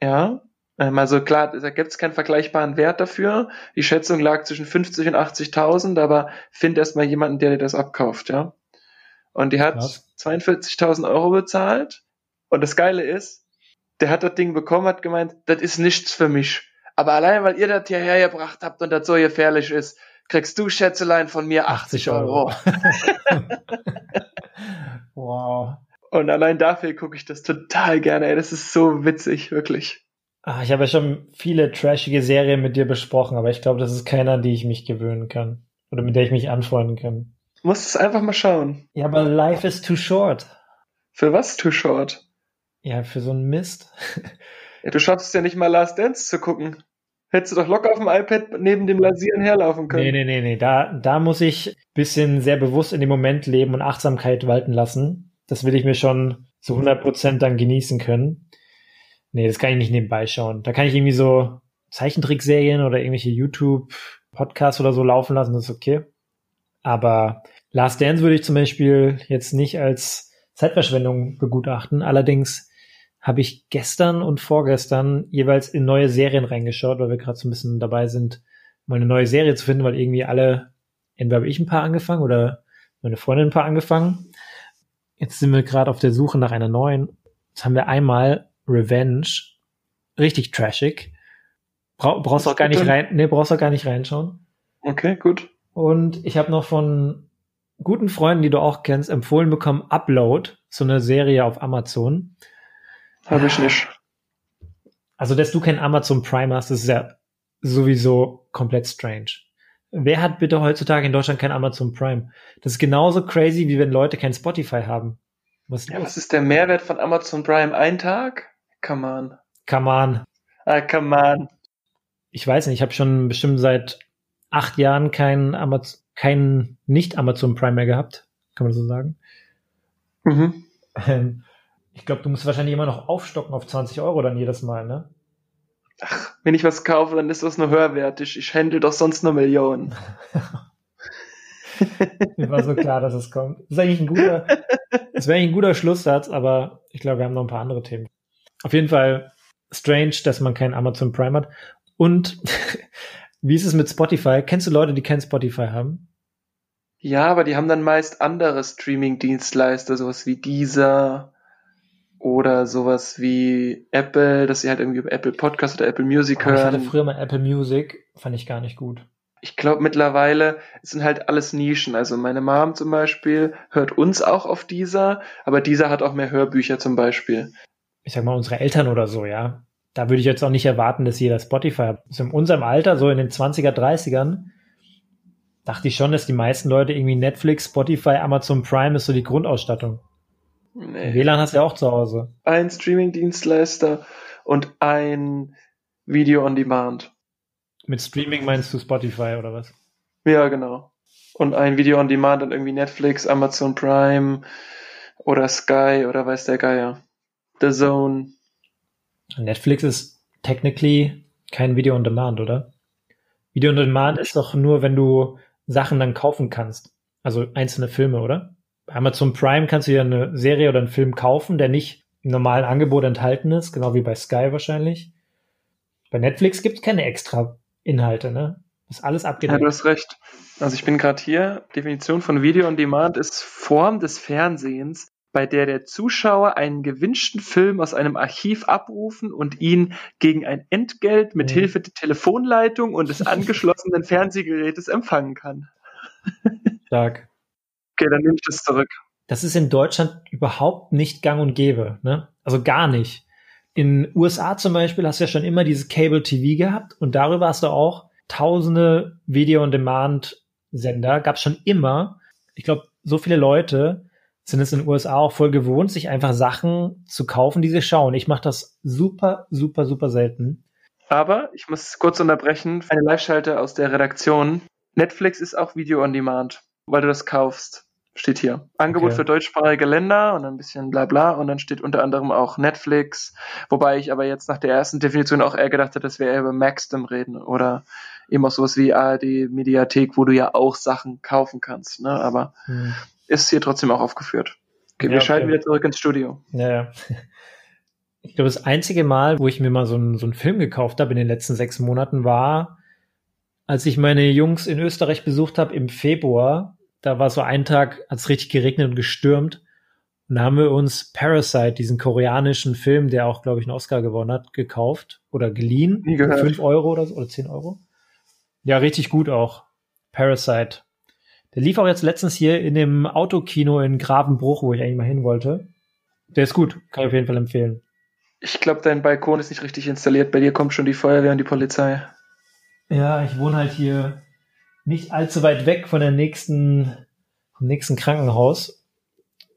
Ja. Ähm, also klar, da gibt es keinen vergleichbaren Wert dafür. Die Schätzung lag zwischen 50 und 80.000, aber find erst mal jemanden, der dir das abkauft, ja. Und die hat 42.000 Euro bezahlt. Und das Geile ist, der hat das Ding bekommen, hat gemeint, das ist nichts für mich. Aber allein, weil ihr das hierher gebracht habt und das so gefährlich ist, kriegst du Schätzelein von mir 80 Euro. wow. Und allein dafür gucke ich das total gerne. Ey. Das ist so witzig, wirklich. Ach, ich habe ja schon viele trashige Serien mit dir besprochen, aber ich glaube, das ist keiner, an die ich mich gewöhnen kann. Oder mit der ich mich anfreunden kann. Musst es einfach mal schauen. Ja, aber life is too short. Für was too short? Ja, für so einen Mist. ja, du schaffst es ja nicht mal Last Dance zu gucken. Hättest du doch locker auf dem iPad neben dem Lasieren herlaufen können. Nee, nee, nee, nee. Da, da muss ich bisschen sehr bewusst in dem Moment leben und Achtsamkeit walten lassen. Das will ich mir schon zu 100% dann genießen können. Nee, das kann ich nicht nebenbei schauen. Da kann ich irgendwie so Zeichentrickserien oder irgendwelche YouTube-Podcasts oder so laufen lassen, das ist okay. Aber Last Dance würde ich zum Beispiel jetzt nicht als Zeitverschwendung begutachten. Allerdings habe ich gestern und vorgestern jeweils in neue Serien reingeschaut, weil wir gerade so ein bisschen dabei sind, mal eine neue Serie zu finden, weil irgendwie alle, entweder habe ich ein paar angefangen oder meine Freundin ein paar angefangen. Jetzt sind wir gerade auf der Suche nach einer neuen. Jetzt haben wir einmal Revenge, richtig trashig. Bra brauchst auch gar nicht rein, nee, brauchst auch gar nicht reinschauen. Okay, gut. Und ich habe noch von guten Freunden, die du auch kennst, empfohlen bekommen, Upload, so eine Serie auf Amazon. Habe ich nicht. Also, dass du kein Amazon Prime hast, ist ja sowieso komplett strange. Wer hat bitte heutzutage in Deutschland kein Amazon Prime? Das ist genauso crazy, wie wenn Leute kein Spotify haben. Was, ja, was ist der Mehrwert von Amazon Prime? Ein Tag? Come on. Come on. Ah, come on. Ich weiß nicht, ich habe schon bestimmt seit acht Jahren kein, Amaz kein nicht Amazon Prime mehr gehabt. Kann man so sagen? Mhm. Ähm, ich glaube, du musst wahrscheinlich immer noch aufstocken auf 20 Euro dann jedes Mal, ne? Ach, wenn ich was kaufe, dann ist das nur höherwertig. Ich handle doch sonst nur Millionen. Mir war so klar, dass es kommt. Das ist eigentlich ein guter, das wäre eigentlich ein guter Schlusssatz, aber ich glaube, wir haben noch ein paar andere Themen. Auf jeden Fall strange, dass man kein Amazon Prime hat. Und wie ist es mit Spotify? Kennst du Leute, die kein Spotify haben? Ja, aber die haben dann meist andere Streaming-Dienstleister, sowas wie Deezer oder sowas wie Apple, dass sie halt irgendwie Apple Podcast oder Apple Music oh, hören. Ich hatte früher mal Apple Music, fand ich gar nicht gut. Ich glaube mittlerweile sind halt alles Nischen. Also meine Mom zum Beispiel hört uns auch auf dieser, aber dieser hat auch mehr Hörbücher zum Beispiel. Ich sag mal unsere Eltern oder so, ja. Da würde ich jetzt auch nicht erwarten, dass jeder Spotify hat. Also in unserem Alter, so in den 20er, 30ern, dachte ich schon, dass die meisten Leute irgendwie Netflix, Spotify, Amazon Prime ist so die Grundausstattung. Nee. WLAN hast du ja auch zu Hause. Ein Streaming-Dienstleister und ein Video on Demand. Mit Streaming meinst du Spotify oder was? Ja, genau. Und ein Video on Demand und irgendwie Netflix, Amazon Prime oder Sky oder weiß der Geier. The Zone. Netflix ist technically kein Video on Demand, oder? Video on Demand ist doch nur, wenn du Sachen dann kaufen kannst. Also einzelne Filme, oder? Bei Amazon Prime kannst du ja eine Serie oder einen Film kaufen, der nicht im normalen Angebot enthalten ist, genau wie bei Sky wahrscheinlich. Bei Netflix gibt es keine extra Inhalte, ne? ist alles abgedeckt. Ja, du hast recht. Also ich bin gerade hier. Definition von Video on Demand ist Form des Fernsehens, bei der der Zuschauer einen gewünschten Film aus einem Archiv abrufen und ihn gegen ein Entgelt mit mhm. Hilfe der Telefonleitung und des angeschlossenen Fernsehgerätes empfangen kann. Stark. Okay, dann nehme ich das zurück. Das ist in Deutschland überhaupt nicht gang und gäbe, ne? Also gar nicht. In USA zum Beispiel hast du ja schon immer dieses Cable TV gehabt und darüber hast du auch tausende Video-on-Demand-Sender, gab es schon immer. Ich glaube, so viele Leute sind es in den USA auch voll gewohnt, sich einfach Sachen zu kaufen, die sie schauen. Ich mache das super, super, super selten. Aber ich muss kurz unterbrechen. Eine Live-Schalte aus der Redaktion. Netflix ist auch Video on Demand, weil du das kaufst. Steht hier. Angebot okay. für deutschsprachige Länder und ein bisschen bla bla und dann steht unter anderem auch Netflix, wobei ich aber jetzt nach der ersten Definition auch eher gedacht hätte, dass wir eher über Maxdom reden oder eben auch sowas wie ARD Mediathek, wo du ja auch Sachen kaufen kannst, ne? aber hm. Ist hier trotzdem auch aufgeführt. Okay, ja, wir okay. schalten wieder zurück ins Studio. Ja, ja. Ich glaube, das einzige Mal, wo ich mir mal so einen, so einen Film gekauft habe in den letzten sechs Monaten, war, als ich meine Jungs in Österreich besucht habe im Februar da war so ein Tag, hat es richtig geregnet und gestürmt. Und da haben wir uns Parasite, diesen koreanischen Film, der auch, glaube ich, einen Oscar gewonnen hat, gekauft oder geliehen. Fünf Euro oder so, oder zehn Euro. Ja, richtig gut auch. Parasite. Der lief auch jetzt letztens hier in dem Autokino in Gravenbruch, wo ich eigentlich mal hin wollte. Der ist gut, kann ich auf jeden Fall empfehlen. Ich glaube, dein Balkon ist nicht richtig installiert. Bei dir kommt schon die Feuerwehr und die Polizei. Ja, ich wohne halt hier nicht allzu weit weg von der nächsten, vom nächsten Krankenhaus.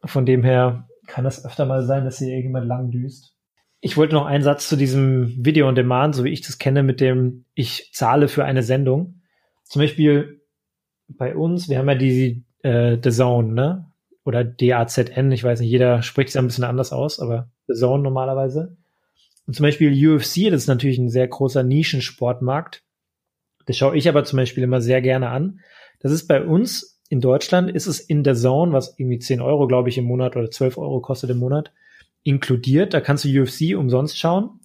Von dem her kann es öfter mal sein, dass hier irgendjemand lang düst. Ich wollte noch einen Satz zu diesem Video on Demand, so wie ich das kenne, mit dem ich zahle für eine Sendung. Zum Beispiel bei uns, wir haben ja die äh, The Zone, ne? Oder DAZN, ich weiß nicht, jeder spricht es ein bisschen anders aus, aber The Zone normalerweise. Und zum Beispiel UFC, das ist natürlich ein sehr großer Nischensportmarkt. Das schaue ich aber zum Beispiel immer sehr gerne an. Das ist bei uns in Deutschland, ist es in der Zone, was irgendwie 10 Euro, glaube ich, im Monat oder 12 Euro kostet im Monat, inkludiert. Da kannst du UFC umsonst schauen.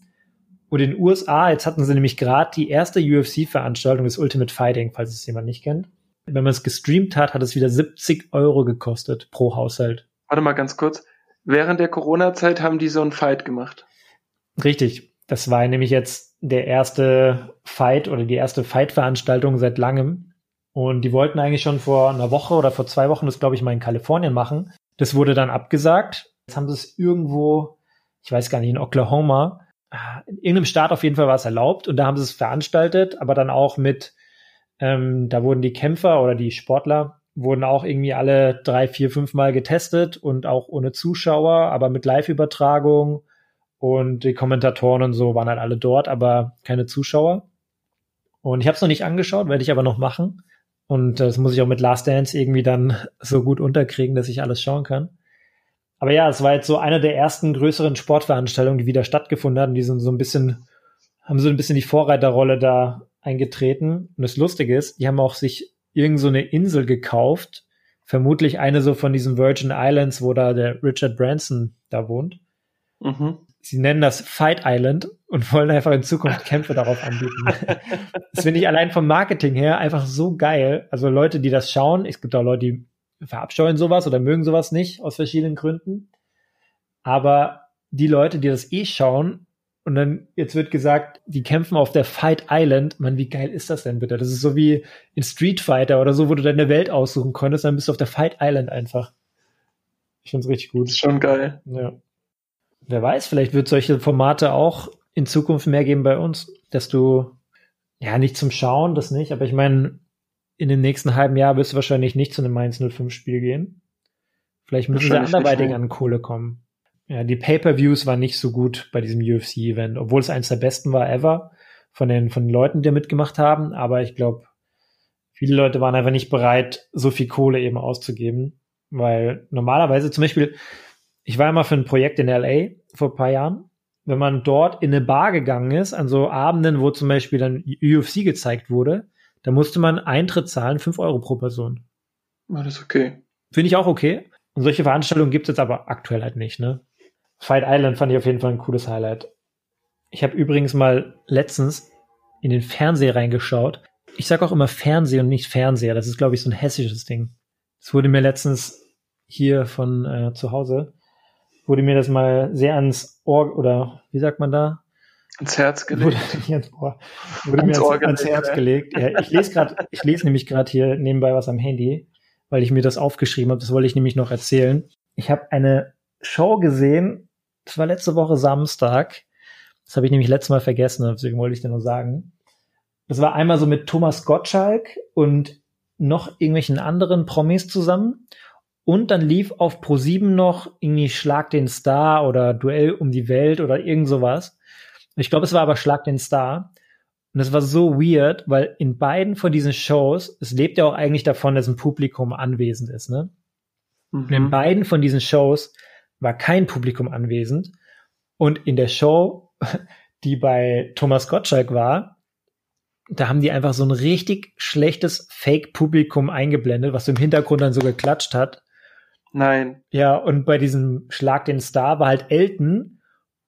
Und in den USA, jetzt hatten sie nämlich gerade die erste UFC-Veranstaltung des Ultimate Fighting, falls es jemand nicht kennt. Wenn man es gestreamt hat, hat es wieder 70 Euro gekostet pro Haushalt. Warte mal ganz kurz. Während der Corona-Zeit haben die so einen Fight gemacht. Richtig. Das war nämlich jetzt der erste Fight oder die erste Fight-Veranstaltung seit langem. Und die wollten eigentlich schon vor einer Woche oder vor zwei Wochen das, glaube ich, mal in Kalifornien machen. Das wurde dann abgesagt. Jetzt haben sie es irgendwo, ich weiß gar nicht, in Oklahoma. In irgendeinem Staat auf jeden Fall war es erlaubt und da haben sie es veranstaltet, aber dann auch mit Ähm, da wurden die Kämpfer oder die Sportler wurden auch irgendwie alle drei, vier, fünf Mal getestet und auch ohne Zuschauer, aber mit Live-Übertragung und die Kommentatoren und so waren halt alle dort, aber keine Zuschauer. Und ich habe es noch nicht angeschaut, werde ich aber noch machen. Und das muss ich auch mit Last Dance irgendwie dann so gut unterkriegen, dass ich alles schauen kann. Aber ja, es war jetzt so eine der ersten größeren Sportveranstaltungen, die wieder stattgefunden haben. Die sind so ein bisschen, haben so ein bisschen die Vorreiterrolle da eingetreten. Und das Lustige ist, die haben auch sich irgend so eine Insel gekauft. Vermutlich eine so von diesen Virgin Islands, wo da der Richard Branson da wohnt. Mhm. Sie nennen das Fight Island und wollen einfach in Zukunft Kämpfe darauf anbieten. das finde ich allein vom Marketing her einfach so geil. Also Leute, die das schauen, es gibt auch Leute, die verabscheuen sowas oder mögen sowas nicht aus verschiedenen Gründen. Aber die Leute, die das eh schauen, und dann jetzt wird gesagt, die kämpfen auf der Fight Island. Man, wie geil ist das denn bitte? Das ist so wie in Street Fighter oder so, wo du deine Welt aussuchen konntest, dann bist du auf der Fight Island einfach. Ich find's richtig gut. Das ist schon geil. Ja. Wer weiß, vielleicht wird solche Formate auch in Zukunft mehr geben bei uns, dass du ja nicht zum Schauen, das nicht, aber ich meine, in dem nächsten halben Jahr wirst du wahrscheinlich nicht zu einem Mainz 05 Spiel gehen. Vielleicht müssen sie anderweitig an Kohle kommen. Ja, die Pay-per-Views waren nicht so gut bei diesem UFC-Event, obwohl es eines der besten war ever von den, von den Leuten, die mitgemacht haben. Aber ich glaube, viele Leute waren einfach nicht bereit, so viel Kohle eben auszugeben, weil normalerweise zum Beispiel, ich war immer für ein Projekt in LA vor ein paar Jahren. Wenn man dort in eine Bar gegangen ist, an so Abenden, wo zum Beispiel dann UFC gezeigt wurde, da musste man Eintritt zahlen, fünf Euro pro Person. Alles okay. Finde ich auch okay. Und solche Veranstaltungen gibt es jetzt aber aktuell halt nicht, ne? Fight Island fand ich auf jeden Fall ein cooles Highlight. Ich habe übrigens mal letztens in den Fernseher reingeschaut. Ich sage auch immer Fernseher und nicht Fernseher. Das ist, glaube ich, so ein hessisches Ding. Es wurde mir letztens hier von äh, zu Hause, wurde mir das mal sehr ans Ohr, oder wie sagt man da? Ans Herz gelegt. Wurde, wurde mir ans, ans Herz gelegt. Ja, ich lese gerade, ich lese nämlich gerade hier nebenbei was am Handy, weil ich mir das aufgeschrieben habe. Das wollte ich nämlich noch erzählen. Ich habe eine Show gesehen, das war letzte Woche Samstag. Das habe ich nämlich letztes Mal vergessen, deswegen wollte ich dir nur sagen. Das war einmal so mit Thomas Gottschalk und noch irgendwelchen anderen Promis zusammen. Und dann lief auf Pro7 noch irgendwie Schlag den Star oder Duell um die Welt oder irgend sowas. Ich glaube, es war aber Schlag den Star. Und es war so weird, weil in beiden von diesen Shows, es lebt ja auch eigentlich davon, dass ein Publikum anwesend ist, ne? Mhm. Und in beiden von diesen Shows war kein Publikum anwesend. Und in der Show, die bei Thomas Gottschalk war, da haben die einfach so ein richtig schlechtes Fake-Publikum eingeblendet, was im Hintergrund dann so geklatscht hat. Nein. Ja, und bei diesem Schlag den Star war halt Elton.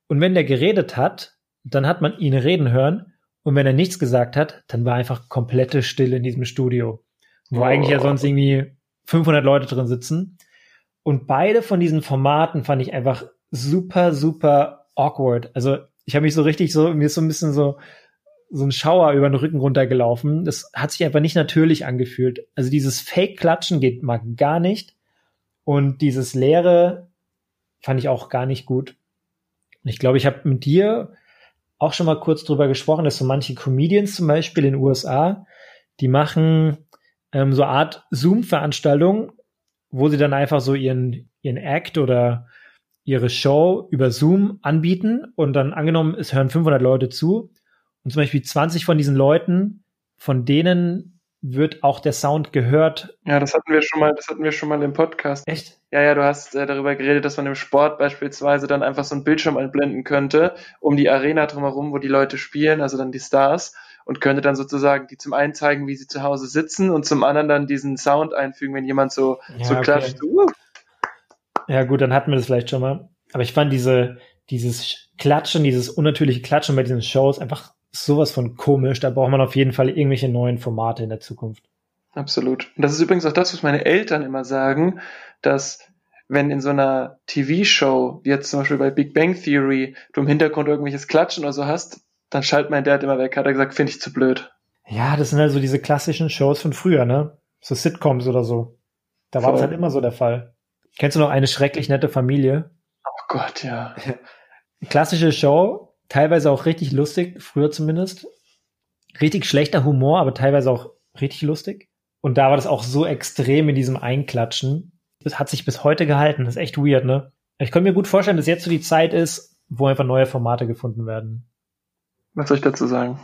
Und wenn der geredet hat, dann hat man ihn reden hören. Und wenn er nichts gesagt hat, dann war einfach komplette Stille in diesem Studio. Wo oh. eigentlich ja sonst irgendwie 500 Leute drin sitzen. Und beide von diesen Formaten fand ich einfach super, super awkward. Also ich habe mich so richtig so, mir ist so ein bisschen so, so ein Schauer über den Rücken runtergelaufen. Das hat sich einfach nicht natürlich angefühlt. Also dieses Fake-Klatschen geht mal gar nicht. Und dieses Leere fand ich auch gar nicht gut. Ich glaube, ich habe mit dir auch schon mal kurz drüber gesprochen, dass so manche Comedians zum Beispiel in den USA, die machen ähm, so Art Zoom-Veranstaltungen, wo sie dann einfach so ihren, ihren Act oder ihre Show über Zoom anbieten und dann angenommen, es hören 500 Leute zu und zum Beispiel 20 von diesen Leuten, von denen wird auch der Sound gehört. Ja, das hatten wir schon mal, das hatten wir schon mal im Podcast. Echt? Ja, ja, du hast äh, darüber geredet, dass man im Sport beispielsweise dann einfach so einen Bildschirm einblenden könnte, um die Arena drumherum, wo die Leute spielen, also dann die Stars und könnte dann sozusagen die zum einen zeigen, wie sie zu Hause sitzen und zum anderen dann diesen Sound einfügen, wenn jemand so, ja, so klatscht. Uh. Ja gut, dann hatten wir das vielleicht schon mal. Aber ich fand diese, dieses Klatschen, dieses unnatürliche Klatschen bei diesen Shows einfach sowas von komisch. Da braucht man auf jeden Fall irgendwelche neuen Formate in der Zukunft. Absolut. Und das ist übrigens auch das, was meine Eltern immer sagen, dass wenn in so einer TV-Show, wie jetzt zum Beispiel bei Big Bang Theory, du im Hintergrund irgendwelches Klatschen oder so hast, dann schaltet mein Dad immer weg, hat er gesagt, finde ich zu blöd. Ja, das sind also diese klassischen Shows von früher, ne? So Sitcoms oder so. Da war das halt immer so der Fall. Kennst du noch eine schrecklich nette Familie? Oh Gott, ja. Klassische Show, teilweise auch richtig lustig, früher zumindest. Richtig schlechter Humor, aber teilweise auch Richtig lustig. Und da war das auch so extrem in diesem Einklatschen. Das hat sich bis heute gehalten. Das ist echt weird, ne? Ich könnte mir gut vorstellen, dass jetzt so die Zeit ist, wo einfach neue Formate gefunden werden. Was soll ich dazu sagen?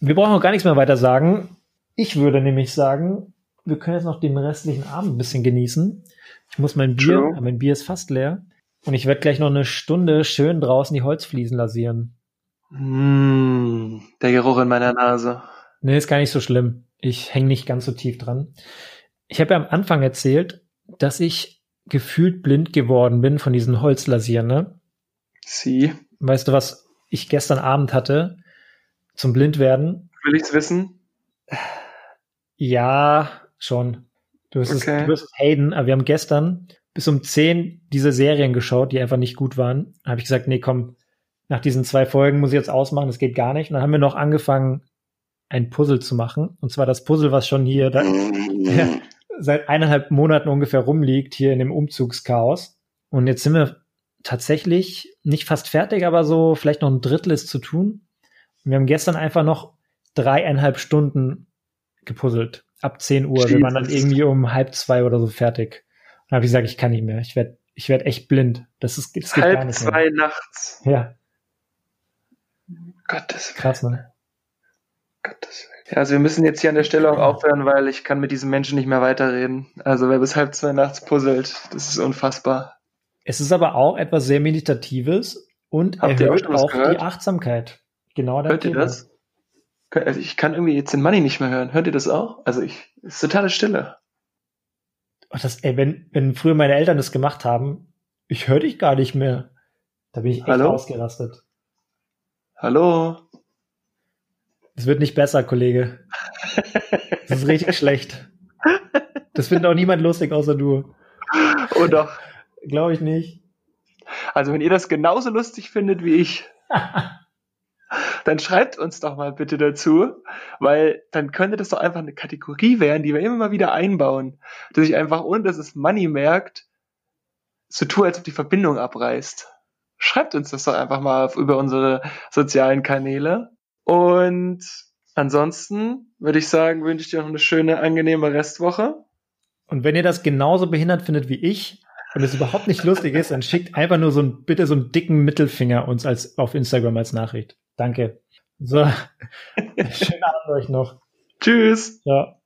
Wir brauchen auch gar nichts mehr weiter sagen. Ich würde nämlich sagen, wir können jetzt noch den restlichen Abend ein bisschen genießen. Ich muss mein Bier, True. mein Bier ist fast leer. Und ich werde gleich noch eine Stunde schön draußen die Holzfliesen lasieren. Mm, der Geruch in meiner Nase. Nee, ist gar nicht so schlimm. Ich hänge nicht ganz so tief dran. Ich habe ja am Anfang erzählt, dass ich gefühlt blind geworden bin von diesen Holzlasieren, ne? Sie. Weißt du, was ich gestern Abend hatte zum Blindwerden? Will ich's wissen? Ja, schon. Du wirst, okay. es, du wirst es haten, aber wir haben gestern bis um 10 diese Serien geschaut, die einfach nicht gut waren. Da habe ich gesagt, nee, komm, nach diesen zwei Folgen muss ich jetzt ausmachen, das geht gar nicht. Und dann haben wir noch angefangen, ein Puzzle zu machen. Und zwar das Puzzle, was schon hier da, ja, seit eineinhalb Monaten ungefähr rumliegt, hier in dem Umzugschaos. Und jetzt sind wir tatsächlich nicht fast fertig, aber so vielleicht noch ein Drittel ist zu tun. Und wir haben gestern einfach noch dreieinhalb Stunden gepuzzelt. Ab 10 Uhr. Jesus. Wir waren dann irgendwie um halb zwei oder so fertig. Dann habe ich gesagt, ich kann nicht mehr. Ich werde ich werd echt blind. Das ist das geht halb gar nicht zwei mehr. nachts. Ja. Gottes Willen. Krass, ne? Gottes Willen. Ja, also wir müssen jetzt hier an der Stelle auch aufhören, weil ich kann mit diesem Menschen nicht mehr weiterreden. Also wer bis halb zwei nachts puzzelt, das ist unfassbar. Es ist aber auch etwas sehr Meditatives und Habt erhöht auch gehört? die Achtsamkeit. Genau Hört Thema. ihr das? Also ich kann irgendwie jetzt den Money nicht mehr hören. Hört ihr das auch? Also ich, ist totale Stille. Das, ey, wenn, wenn früher meine Eltern das gemacht haben, ich höre dich gar nicht mehr. Da bin ich echt Hallo? ausgerastet. Hallo? Es wird nicht besser, Kollege. Das ist richtig schlecht. Das findet auch niemand lustig außer du. Oh doch. Glaube ich nicht. Also wenn ihr das genauso lustig findet wie ich, dann schreibt uns doch mal bitte dazu, weil dann könnte das doch einfach eine Kategorie werden, die wir immer mal wieder einbauen, dass ich einfach, ohne dass es Money merkt, so tue, als ob die Verbindung abreißt. Schreibt uns das doch einfach mal über unsere sozialen Kanäle. Und ansonsten würde ich sagen, wünsche ich dir noch eine schöne, angenehme Restwoche. Und wenn ihr das genauso behindert findet wie ich und es überhaupt nicht lustig ist, dann schickt einfach nur so ein, bitte so einen dicken Mittelfinger uns als, auf Instagram als Nachricht. Danke. So, schönen Abend euch noch. Tschüss. Ja.